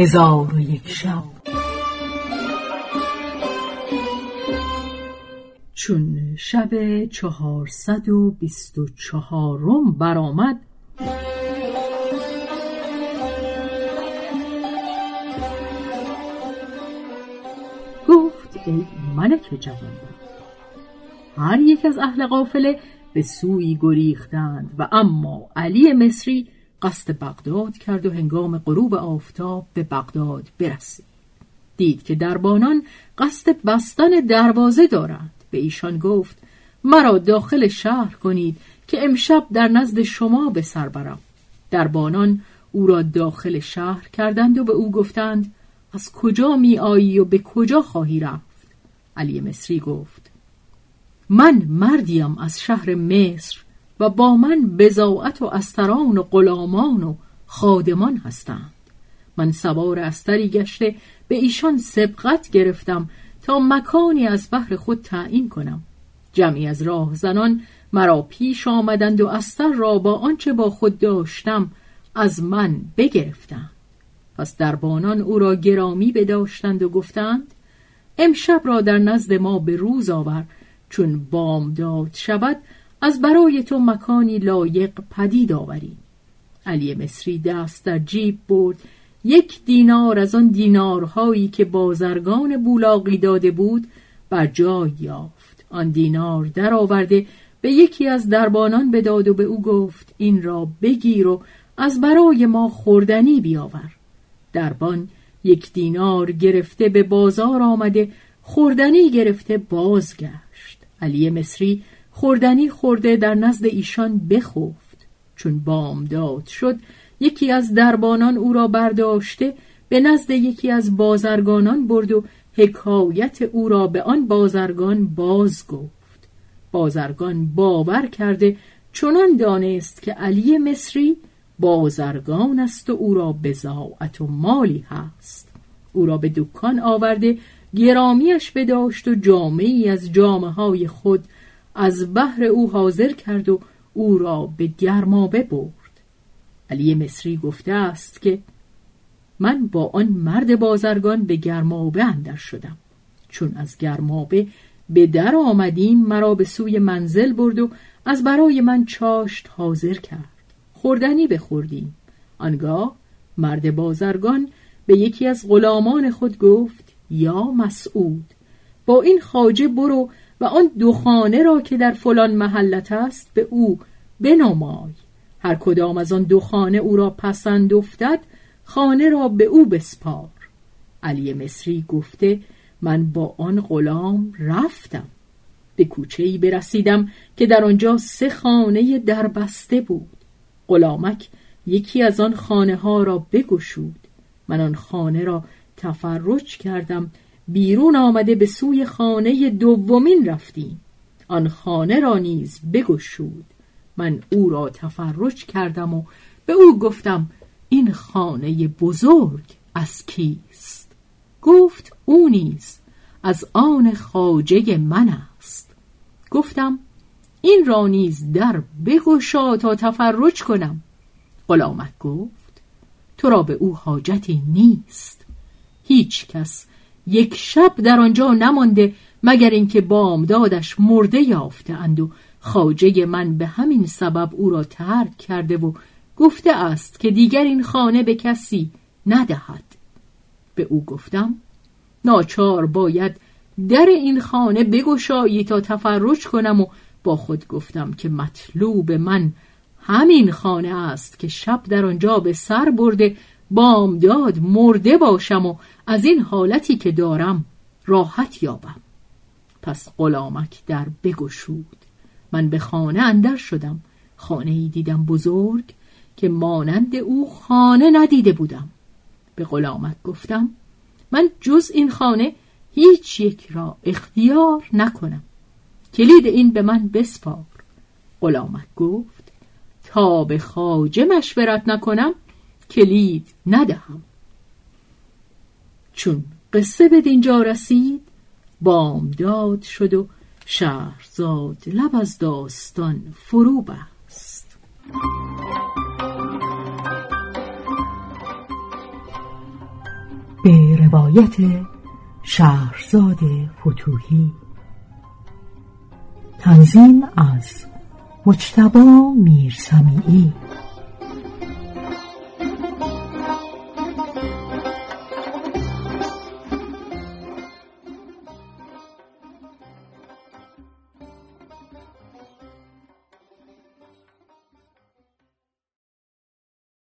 هزار و یک شب. چون شب چهارصد و بیست و چهارم برآمد گفت ای ملک جوان هر یک از اهل قافله به سوی گریختند و اما علی مصری قصد بغداد کرد و هنگام غروب آفتاب به بغداد برسید. دید که دربانان قصد بستن دروازه دارند. به ایشان گفت مرا داخل شهر کنید که امشب در نزد شما به سر برم. دربانان او را داخل شهر کردند و به او گفتند از کجا می آیی و به کجا خواهی رفت؟ علی مصری گفت من مردیم از شهر مصر. و با من بزاعت و استران و غلامان و خادمان هستند. من سوار استری گشته به ایشان سبقت گرفتم تا مکانی از بحر خود تعیین کنم. جمعی از راه زنان مرا پیش آمدند و استر را با آنچه با خود داشتم از من بگرفتند. پس دربانان او را گرامی بداشتند و گفتند امشب را در نزد ما به روز آور چون بامداد شود از برای تو مکانی لایق پدید آوریم علی مصری دست در جیب برد. یک دینار از آن دینارهایی که بازرگان بولاقی داده بود بر جای یافت. آن دینار درآورده به یکی از دربانان بداد و به او گفت این را بگیر و از برای ما خوردنی بیاور. دربان یک دینار گرفته به بازار آمده خوردنی گرفته بازگشت. علی مصری خوردنی خورده در نزد ایشان بخفت. چون بامداد شد یکی از دربانان او را برداشته به نزد یکی از بازرگانان برد و حکایت او را به آن بازرگان باز گفت بازرگان باور کرده چنان دانست که علی مصری بازرگان است و او را بزاعت و مالی هست. او را به دکان آورده گرامیش بداشت و جامعی از جامعه های خود از بحر او حاضر کرد و او را به گرمابه برد. علی مصری گفته است که من با آن مرد بازرگان به گرمابه اندر شدم. چون از گرمابه به در آمدیم مرا به سوی منزل برد و از برای من چاشت حاضر کرد. خوردنی بخوردیم. آنگاه مرد بازرگان به یکی از غلامان خود گفت یا مسعود با این خاجه برو و آن دو خانه را که در فلان محلت است به او بنمای. هر کدام از آن دو خانه او را پسند افتد خانه را به او بسپار. علی مصری گفته من با آن غلام رفتم. به کوچه ای برسیدم که در آنجا سه خانه دربسته بود. غلامک یکی از آن خانه ها را بگشود. من آن خانه را تفرج کردم بیرون آمده به سوی خانه دومین رفتیم. آن خانه را نیز بگشود. من او را تفرج کردم و به او گفتم این خانه بزرگ از کیست؟ گفت او نیز از آن خاجه من است. گفتم این را نیز در بگشا تا تفرج کنم. غلامک گفت تو را به او حاجتی نیست. هیچ کس یک شب در آنجا نمانده مگر اینکه بامدادش مرده یافته اند و خاجه من به همین سبب او را ترک کرده و گفته است که دیگر این خانه به کسی ندهد. به او گفتم ناچار باید در این خانه بگشایی تا تفرج کنم و با خود گفتم که مطلوب من همین خانه است که شب در آنجا به سر برده بامداد مرده باشم و از این حالتی که دارم راحت یابم. پس غلامک در بگشود. من به خانه اندر شدم. خانه ای دیدم بزرگ که مانند او خانه ندیده بودم. به غلامک گفتم من جز این خانه هیچ یک را اختیار نکنم. کلید این به من بسپار. غلامک گفت تا به خاجه مشورت نکنم کلید ندهم. چون قصه به دینجا رسید بامداد شد و شهرزاد لب از داستان فرو بست. به روایت شهرزاد فتوهی تنظیم از مجتبا میرسمیعی.